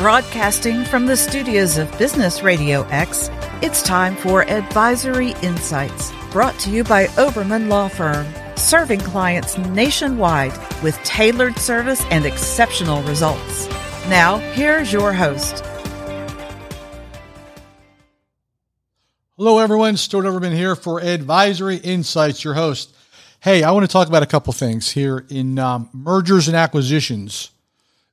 Broadcasting from the studios of Business Radio X, it's time for Advisory Insights, brought to you by Oberman Law Firm, serving clients nationwide with tailored service and exceptional results. Now, here's your host. Hello, everyone. Stuart Oberman here for Advisory Insights, your host. Hey, I want to talk about a couple things here in um, mergers and acquisitions.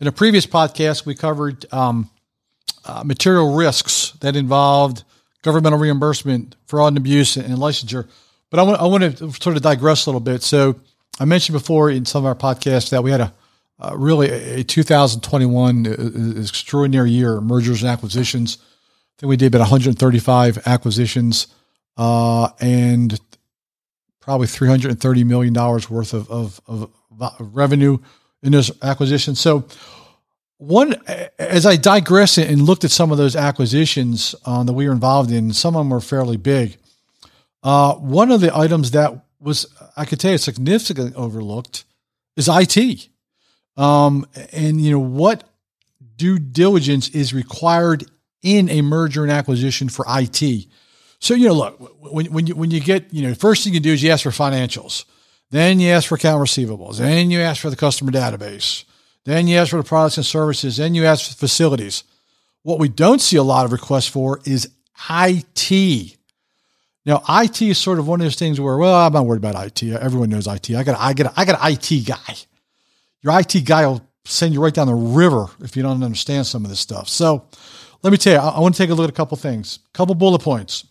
In a previous podcast, we covered um, uh, material risks that involved governmental reimbursement, fraud and abuse, and licensure. But I want, I want to sort of digress a little bit. So I mentioned before in some of our podcasts that we had a uh, really a 2021 uh, extraordinary year, mergers and acquisitions. I think we did about 135 acquisitions uh, and probably 330 million dollars worth of, of, of, revenue in those acquisitions. So one, as I digress and looked at some of those acquisitions um, that we were involved in, some of them were fairly big. Uh, one of the items that was, I could tell you, significantly overlooked is IT. Um, and you know what due diligence is required in a merger and acquisition for IT. So you know, look when when you when you get you know, first thing you do is you ask for financials, then you ask for account receivables, then you ask for the customer database, then you ask for the products and services, then you ask for facilities. What we don't see a lot of requests for is IT. Now, IT is sort of one of those things where, well, I'm not worried about IT. Everyone knows IT. I got, I got, I got an IT guy your IT guy will send you right down the river if you don't understand some of this stuff. So let me tell you, I, I want to take a look at a couple things, couple bullet points.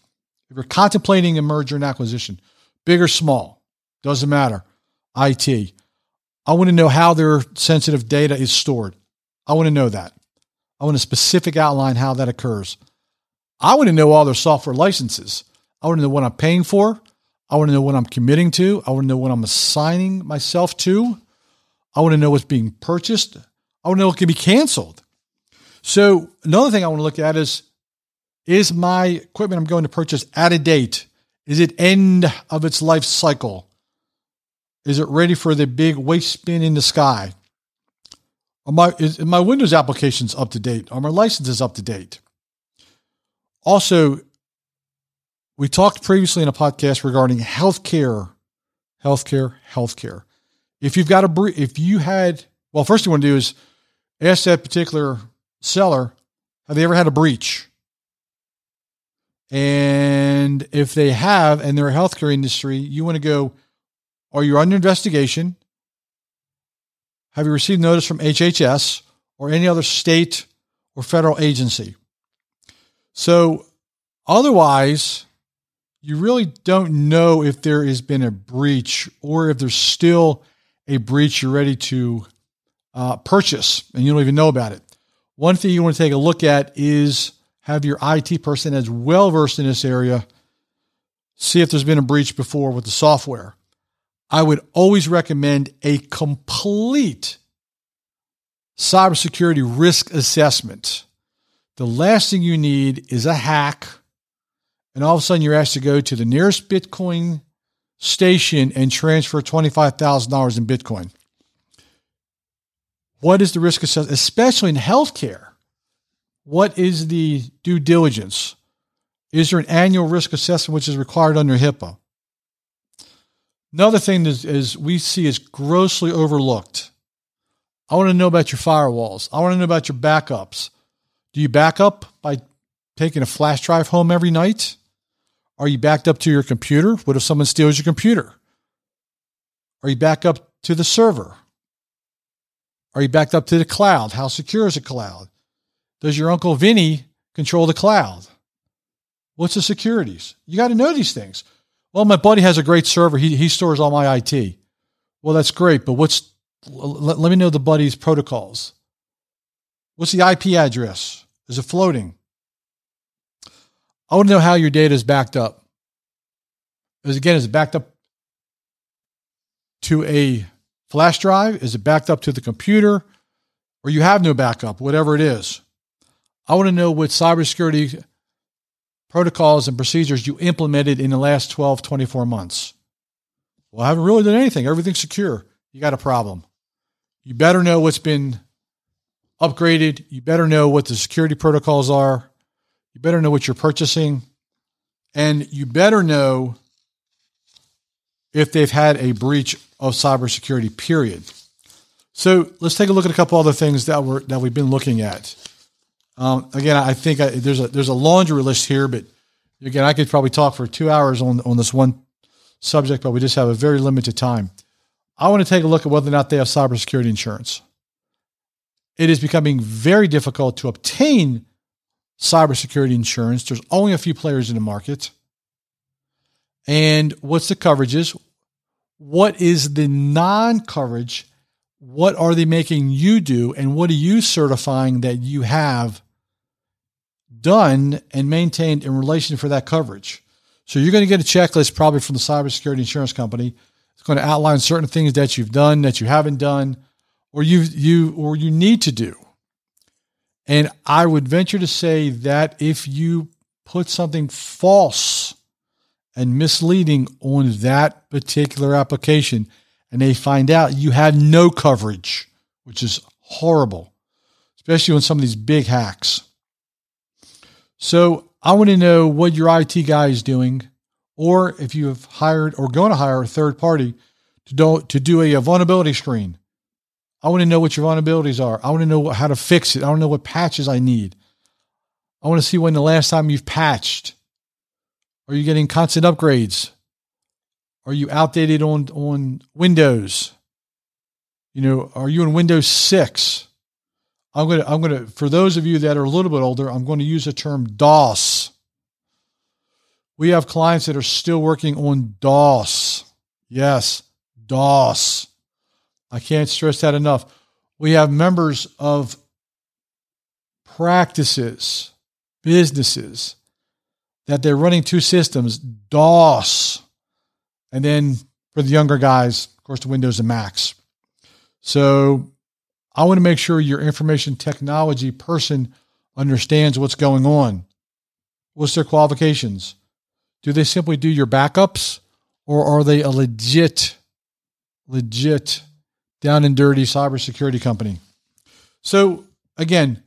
If you're contemplating a merger and acquisition, big or small, doesn't matter. IT. I want to know how their sensitive data is stored. I want to know that. I want a specific outline how that occurs. I want to know all their software licenses. I want to know what I'm paying for. I want to know what I'm committing to. I want to know what I'm assigning myself to. I want to know what's being purchased. I want to know what can be canceled. So another thing I want to look at is, is my equipment I'm going to purchase out of date? Is it end of its life cycle? Is it ready for the big waste spin in the sky? Are my, is, my Windows applications up to date? Are my licenses up to date? Also, we talked previously in a podcast regarding healthcare, healthcare, healthcare if you've got a breach, if you had well, first you want to do is ask that particular seller, have they ever had a breach? And if they have, and they're a healthcare industry, you want to go, are you under investigation? Have you received notice from HHS or any other state or federal agency? So otherwise, you really don't know if there has been a breach or if there's still a breach you're ready to uh, purchase and you don't even know about it. One thing you want to take a look at is have your IT person as well versed in this area, see if there's been a breach before with the software. I would always recommend a complete cybersecurity risk assessment. The last thing you need is a hack, and all of a sudden you're asked to go to the nearest Bitcoin station and transfer $25,000 in Bitcoin. What is the risk assessment, especially in healthcare? What is the due diligence? Is there an annual risk assessment which is required under HIPAA? Another thing is, is we see is grossly overlooked. I want to know about your firewalls. I want to know about your backups. Do you back up by taking a flash drive home every night? Are you backed up to your computer? What if someone steals your computer? Are you backed up to the server? Are you backed up to the cloud? How secure is the cloud? Does your Uncle Vinny control the cloud? What's the securities? You got to know these things. Well, my buddy has a great server. He, he stores all my IT. Well, that's great, but what's, let, let me know the buddy's protocols. What's the IP address? Is it floating? I want to know how your data is backed up. Is again, is it backed up to a flash drive? Is it backed up to the computer? Or you have no backup, whatever it is. I want to know what cybersecurity protocols and procedures you implemented in the last 12, 24 months. Well, I haven't really done anything. Everything's secure. You got a problem. You better know what's been upgraded. You better know what the security protocols are. You better know what you're purchasing. And you better know if they've had a breach of cybersecurity, period. So let's take a look at a couple other things that we're that we've been looking at. Um, again, I think I, there's a there's a laundry list here, but again, I could probably talk for two hours on on this one subject, but we just have a very limited time. I want to take a look at whether or not they have cybersecurity insurance. It is becoming very difficult to obtain cybersecurity insurance. There's only a few players in the market. And what's the coverages? What is the non coverage? What are they making you do? And what are you certifying that you have done and maintained in relation for that coverage? So you're going to get a checklist probably from the cybersecurity insurance company. It's going to outline certain things that you've done, that you haven't done, or you you or you need to do. And I would venture to say that if you put something false and misleading on that particular application and they find out you had no coverage, which is horrible, especially on some of these big hacks. So I want to know what your IT guy is doing, or if you have hired or going to hire a third party to do, to do a vulnerability screen I want to know what your vulnerabilities are. I want to know how to fix it. I want to know what patches I need. I want to see when the last time you've patched. Are you getting constant upgrades? Are you outdated on, on Windows? You know, are you in Windows 6? I'm going to, I'm going to, for those of you that are a little bit older, I'm going to use the term DOS. We have clients that are still working on DOS. Yes, DOS. I can't stress that enough. We have members of practices, businesses that they're running two systems, DOS, and then for the younger guys, of course, the Windows and Macs. So I want to make sure your information technology person understands what's going on. What's their qualifications? Do they simply do your backups or are they a legit, legit down and dirty cybersecurity company. So again,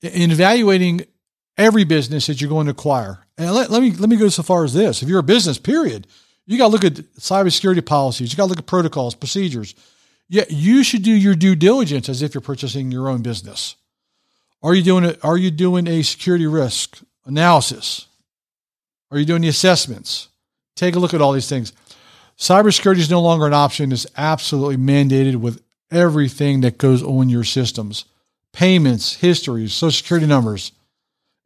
in evaluating every business that you're going to acquire, and let, let me let me go so far as this: if you're a business, period, you got to look at cybersecurity policies, you got to look at protocols, procedures. Yeah, you should do your due diligence as if you're purchasing your own business. Are you doing it? Are you doing a security risk analysis? Are you doing the assessments? Take a look at all these things. Cybersecurity is no longer an option. It's absolutely mandated with everything that goes on your systems payments, histories, social security numbers.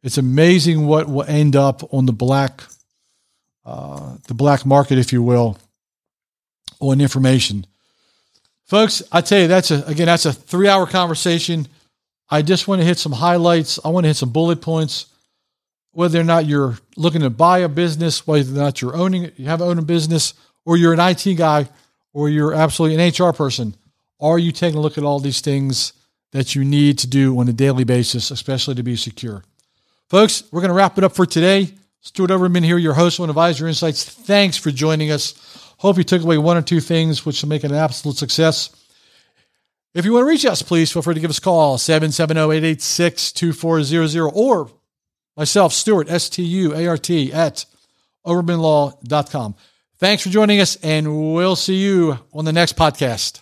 It's amazing what will end up on the black, uh, the black market, if you will, on information. Folks, I tell you, that's a again, that's a three-hour conversation. I just want to hit some highlights. I want to hit some bullet points. Whether or not you're looking to buy a business, whether or not you're owning, you have owned a business, or you're an IT guy, or you're absolutely an HR person, are you taking a look at all these things that you need to do on a daily basis, especially to be secure? Folks, we're going to wrap it up for today. Stuart Oberman here, your host on Advisor Insights. Thanks for joining us. Hope you took away one or two things which will make it an absolute success. If you want to reach us, please feel free to give us a call, 770-886-2400, or myself, Stuart, S-T-U-A-R-T, at obermanlaw.com. Thanks for joining us, and we'll see you on the next podcast.